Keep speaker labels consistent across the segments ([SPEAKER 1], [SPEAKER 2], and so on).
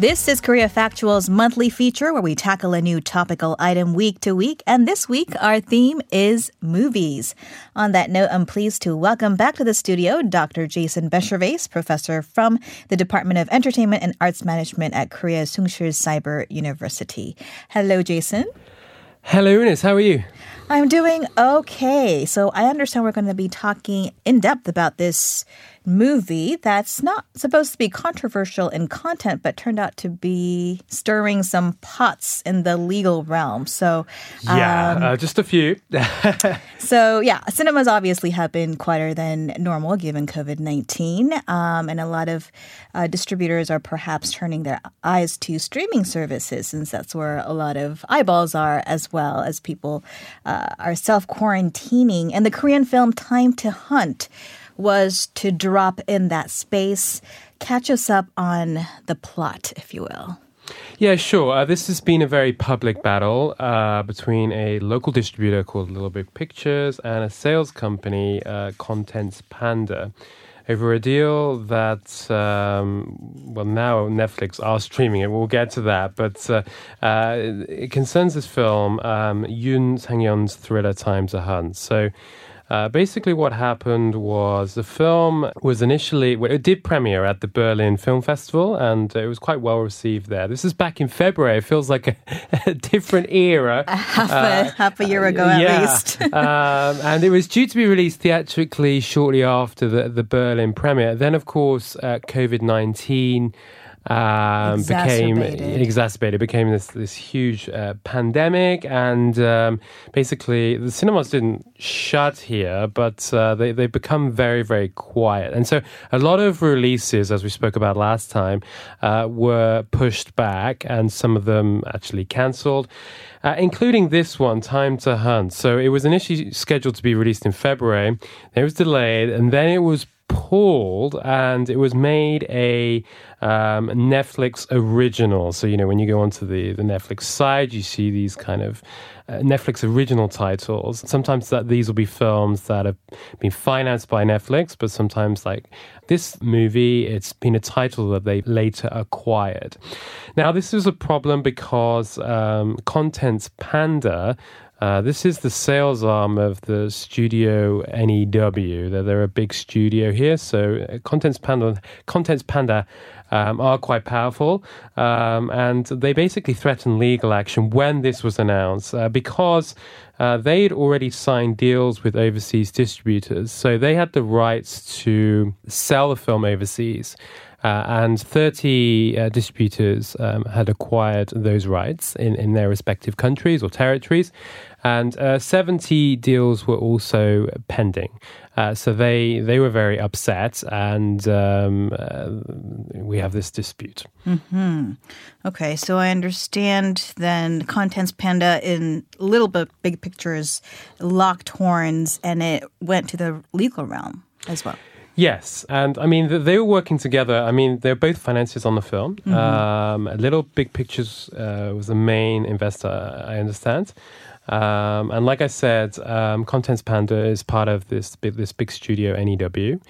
[SPEAKER 1] This is Korea Factual's monthly feature where we tackle a new topical item week to week. And this week, our theme is movies. On that note, I'm pleased to welcome back to the studio Dr. Jason Bechervaise, professor from the Department of Entertainment and Arts Management at Korea Soongsil Cyber University. Hello, Jason.
[SPEAKER 2] Hello, Eunice. How are you?
[SPEAKER 1] I'm doing okay. So I understand we're going to be talking in depth about this movie that's not supposed to be controversial in content, but turned out to be stirring some pots in the legal realm. So,
[SPEAKER 2] yeah, um, uh, just a few.
[SPEAKER 1] so, yeah, cinemas obviously have been quieter than normal given COVID 19. Um, and a lot of uh, distributors are perhaps turning their eyes to streaming services since that's where a lot of eyeballs are, as well as people uh, are self quarantining. And the Korean film Time to Hunt was to drop in that space. Catch us up on the plot, if you will.
[SPEAKER 2] Yeah, sure. Uh, this has been a very public battle uh, between a local distributor called Little Big Pictures and a sales company, uh, Contents Panda, over a deal that, um, well, now Netflix are streaming it. We'll get to that. But uh, uh, it concerns this film, um, Yoon Sung-hyun's thriller Time to Hunt. So uh, basically, what happened was the film was initially, well, it did premiere at the Berlin Film Festival and it was quite well received there. This is back in February. It feels like a, a different era.
[SPEAKER 1] A half, uh, a, half a year ago, at
[SPEAKER 2] yeah.
[SPEAKER 1] least.
[SPEAKER 2] um, and it was due to be released theatrically shortly after the, the Berlin premiere. Then, of course, uh, COVID 19
[SPEAKER 1] um,
[SPEAKER 2] became exacerbated, became this this huge uh, pandemic, and um, basically the cinemas didn't shut here, but uh, they they become very very quiet, and so a lot of releases, as we spoke about last time, uh, were pushed back, and some of them actually cancelled. Uh, including this one, Time to Hunt. So it was initially scheduled to be released in February. It was delayed, and then it was pulled and it was made a um, Netflix original. So, you know, when you go onto the, the Netflix side, you see these kind of uh, Netflix original titles. Sometimes that these will be films that have been financed by Netflix, but sometimes like this movie, it's been a title that they later acquired. Now, this is a problem because um, Contents Panda uh, this is the sales arm of the studio NEW. They're, they're a big studio here. So uh, Contents Panda, Contents Panda um, are quite powerful. Um, and they basically threatened legal action when this was announced uh, because uh, they'd already signed deals with overseas distributors. So they had the rights to sell the film overseas. Uh, and 30 uh, distributors um, had acquired those rights in, in their respective countries or territories and uh, 70 deals were also pending. Uh, so they they were very upset, and um, uh, we have this dispute.
[SPEAKER 1] Mm-hmm. Okay, so I understand then Contents Panda in Little Big, Big Pictures locked horns, and it went to the legal realm as well.
[SPEAKER 2] Yes, and I mean they were working together. I mean they're both financiers on the film. Mm-hmm. Um, Little Big Pictures uh, was the main investor, I understand. Um, and like I said, um, Contents Panda is part of this this big studio, NEW.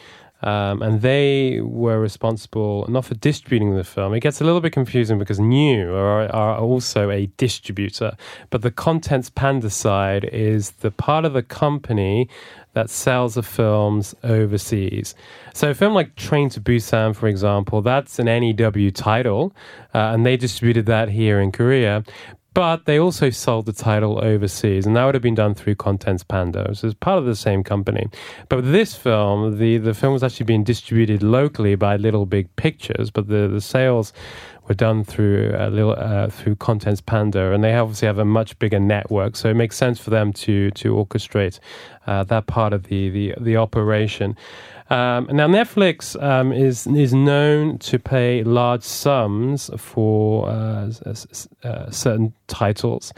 [SPEAKER 2] Um, and they were responsible not for distributing the film. It gets a little bit confusing because New are, are, also a distributor, but the Contents Panda side is the part of the company that sells the films overseas. So a film like Train to Busan, for example, that's an NEW title, uh, and they distributed that here in Korea. But they also sold the title overseas, and that would have been done through Contents Panda, so it's part of the same company. But this film, the, the film was actually being distributed locally by Little Big Pictures, but the, the sales were done through a little uh, through Contents Panda, and they obviously have a much bigger network, so it makes sense for them to to orchestrate uh, that part of the the, the operation. Um, now, Netflix um, is is known to pay large sums for uh, uh, certain titles.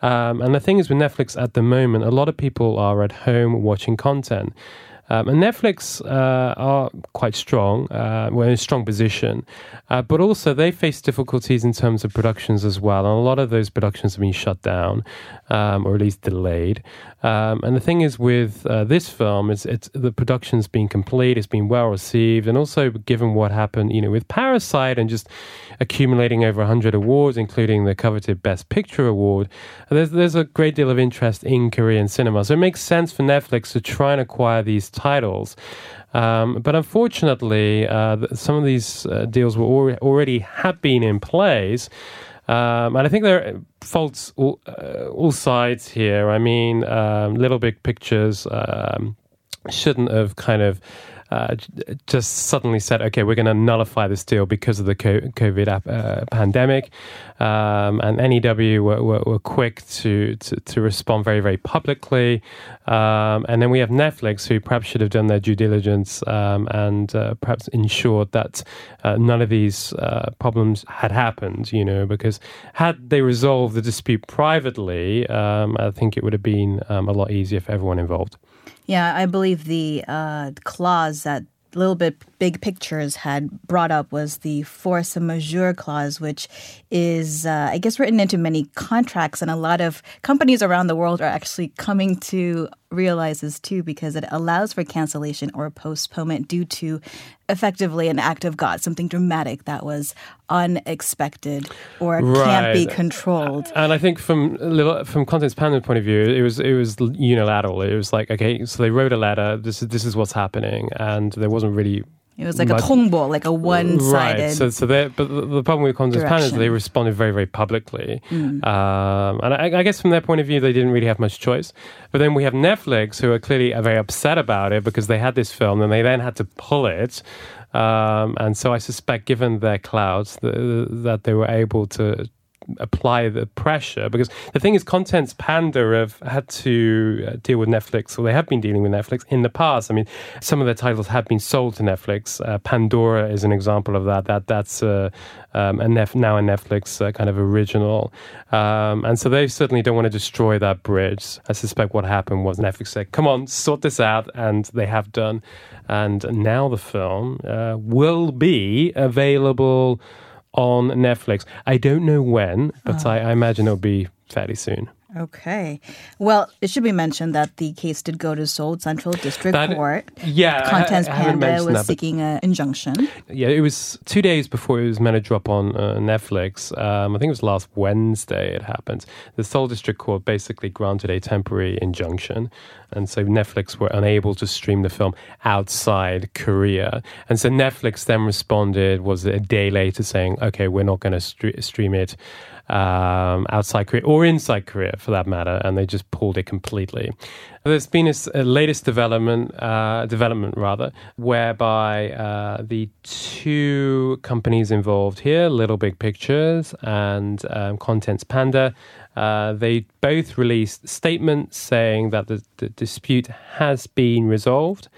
[SPEAKER 2] Um, and the thing is with Netflix at the moment, a lot of people are at home watching content. Um, and Netflix uh, are quite strong, uh, we're in a strong position, uh, but also they face difficulties in terms of productions as well. And a lot of those productions have been shut down um, or at least delayed. Um, and the thing is with uh, this film, is it's the production's been complete, it's been well received, and also given what happened, you know, with Parasite and just accumulating over 100 awards, including the coveted Best Picture award, there's there's a great deal of interest in Korean cinema. So it makes sense for Netflix to try and acquire these titles. Um, but unfortunately, uh, some of these uh, deals were already have been in place. Um, and I think there are faults all, uh, all sides here. I mean, um, Little Big Pictures um, shouldn't have kind of uh, just suddenly said, okay, we're going to nullify this deal because of the COVID uh, pandemic. Um, and NEW were, were, were quick to, to, to, respond very, very publicly. Um, and then we have Netflix, who perhaps should have done their due diligence um, and uh, perhaps ensured that uh, none of these uh, problems had happened, you know, because had they resolved the dispute privately, um, I think it would have been um, a lot easier for everyone involved.
[SPEAKER 1] Yeah, I believe the uh, clause that Little Bit Big Pictures had brought up was the force majeure clause, which is, uh, I guess, written into many contracts. And a lot of companies around the world are actually coming to realize this too because it allows for cancellation or postponement due to effectively an act of God, something dramatic that was unexpected or right. can't be controlled.
[SPEAKER 2] And I think from from Contents Panda point of view, it was it was unilateral. It was like okay, so they wrote a letter. This is this is what's happening, and there wasn't really
[SPEAKER 1] it was like a 통보, like a one-sided.
[SPEAKER 2] Right. So, so they, but the, problem with Contents Panda is they responded very, very publicly, mm. um, and I, I, guess from their point of view, they didn't really have much choice. But then we have Netflix, who are clearly very upset about it because they had this film and they then had to pull it. Um, and so I suspect, given their clouds, the, that they were able to apply the pressure because the thing is contents panda have had to uh, deal with netflix or they have been dealing with netflix in the past. I mean some of their titles have been sold to netflix. Uh, pandora is an example of that that that's uh, um, a Nef- now a netflix uh, kind of original. Um, and so they certainly don't want to destroy that bridge. I suspect what happened was netflix said come on sort this out and they have done. And now the film uh, will be available on Netflix. I don't know when, but oh. I, I imagine it'll be fairly soon.
[SPEAKER 1] Okay. Well, it should be mentioned that the case did go to Seoul Central District that, Court.
[SPEAKER 2] Yeah.
[SPEAKER 1] Contents I, I Panda was that, seeking an injunction.
[SPEAKER 2] Yeah, it was two days before it was meant to drop on uh, Netflix. Um, I think it was last Wednesday it happened. The Seoul District Court basically granted a temporary injunction. And so Netflix were unable to stream the film outside Korea. And so Netflix then responded, was a day later saying, okay, we're not going to st- stream it um, outside Korea or inside Korea for that matter, and they just pulled it completely. There's been a, a latest development, uh, development rather, whereby uh, the two companies involved here, Little Big Pictures and um, Contents Panda, uh, they both released statements saying that the, the dispute has been resolved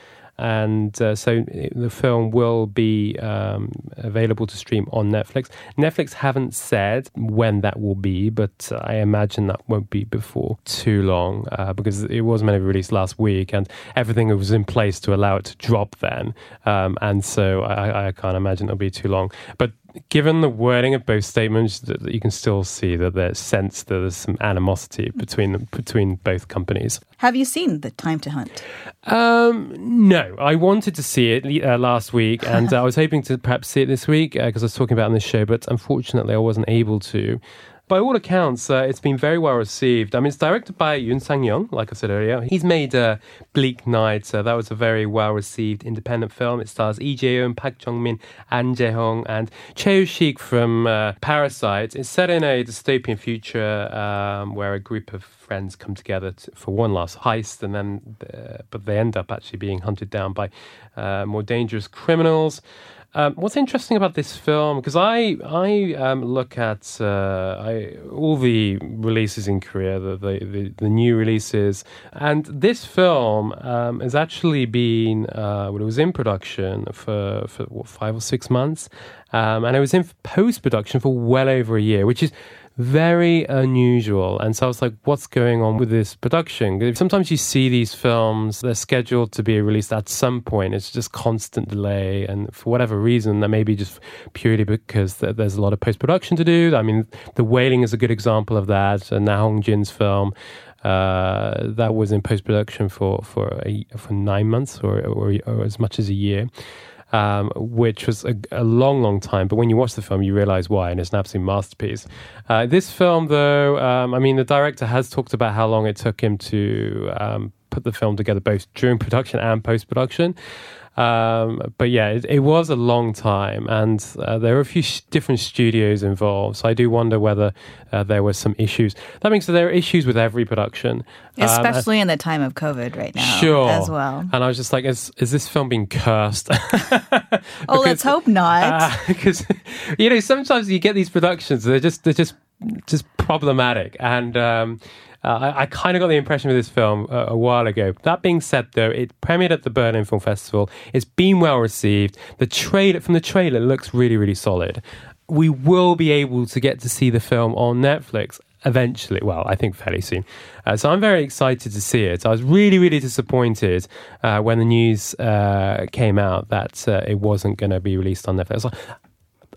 [SPEAKER 2] and uh, so the film will be um, available to stream on Netflix. Netflix haven't said when that will be, but I imagine that won't be before too long uh, because it was meant to be released last week, and everything was in place to allow it to drop then. Um, and so I, I can't imagine it'll be too long. But given the wording of both statements, that you can still see that there's sense that there's some animosity between them, between both companies.
[SPEAKER 1] Have you seen the Time to Hunt?
[SPEAKER 2] Um, no, I wanted to see it uh, last week, and uh, I was hoping to perhaps see it this week because uh, I was talking about it on this show, but unfortunately, I wasn't able to by all accounts, uh, it's been very well received. I mean, it's directed by Yoon Sung Hyun, like I said earlier. He's made uh, Bleak Night. Uh, that was a very well received independent film. It stars Lee Je-hoon, Park Jung-min, An Jae-hong, and Choi Shik from uh, Parasite. It's set in a dystopian future um, where a group of friends come together to, for one last heist, and then, uh, but they end up actually being hunted down by uh, more dangerous criminals. Um, what's interesting about this film, because I I um, look at uh, I, all the releases in Korea, the, the, the, the new releases, and this film um, has actually been uh, well, it was in production for for what, five or six months, um, and it was in post production for well over a year, which is very unusual. And so I was like, what's going on with this production? Sometimes you see these films, they're scheduled to be released at some point. It's just constant delay. And for whatever reason, that may be just purely because there's a lot of post production to do. I mean, The Wailing is a good example of that. And Na Hong Jin's film. Uh, that was in post production for for a, for nine months or, or, or as much as a year um, which was a, a, long, long time. But when you watch the film, you realize why, and it's an absolute masterpiece. Uh, this film, though, um, I mean, the director has talked about how long it took him to um, put the film together, both during production and post production. Um, but yeah, it, it, was a long time, and uh, there were a few sh- different studios involved. So I do wonder whether uh, there were some issues. That means that there are issues with every production,
[SPEAKER 1] um, especially um, in the time of COVID right now.
[SPEAKER 2] Sure,
[SPEAKER 1] as well.
[SPEAKER 2] And I was just like, is is this film being cursed? because,
[SPEAKER 1] oh, let's hope not.
[SPEAKER 2] Because uh, you know, sometimes you get these productions, they're just they're just just problematic, and um, uh, I, I kind of got the impression with this film uh, a while ago. That being said, though, it premiered at the Berlin Film Festival. It's been well received. The trailer from the trailer looks really, really solid. We will be able to get to see the film on Netflix eventually. Well, I think fairly soon. Uh, so I'm very excited to see it. I was really, really disappointed uh, when the news uh, came out that uh, it wasn't going to be released on Netflix.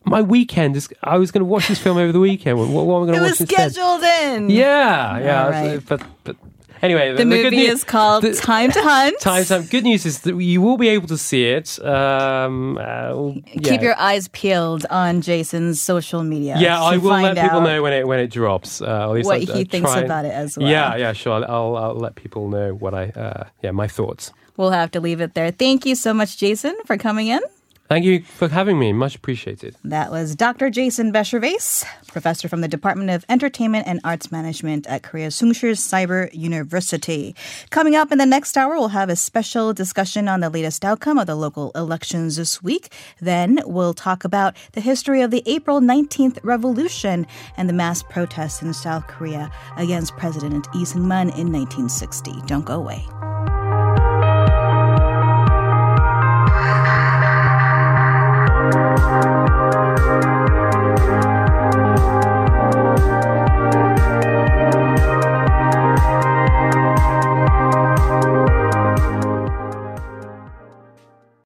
[SPEAKER 2] My weekend is. I was going to watch this film over the weekend. What, what am I going to watch
[SPEAKER 1] instead? It was scheduled in.
[SPEAKER 2] Yeah, yeah. Right. But but anyway,
[SPEAKER 1] the, the movie news, is called the, Time to Hunt.
[SPEAKER 2] Time to Hunt. Good news is that you will be able to see it. Um,
[SPEAKER 1] uh, yeah. Keep your eyes peeled on Jason's social media.
[SPEAKER 2] Yeah, I will let people know when it when it drops. Uh,
[SPEAKER 1] what I'll, he thinks about it as well.
[SPEAKER 2] Yeah, yeah, sure. I'll, I'll, I'll let people know what I uh, yeah my thoughts.
[SPEAKER 1] We'll have to leave it there. Thank you so much, Jason, for coming in.
[SPEAKER 2] Thank you for having me. Much appreciated.
[SPEAKER 1] That was Dr. Jason Bechervaise, professor from the Department of Entertainment and Arts Management at Korea Soongsil Cyber University. Coming up in the next hour, we'll have a special discussion on the latest outcome of the local elections this week. Then we'll talk about the history of the April 19th revolution and the mass protests in South Korea against President Lee Seung-man in 1960. Don't go away.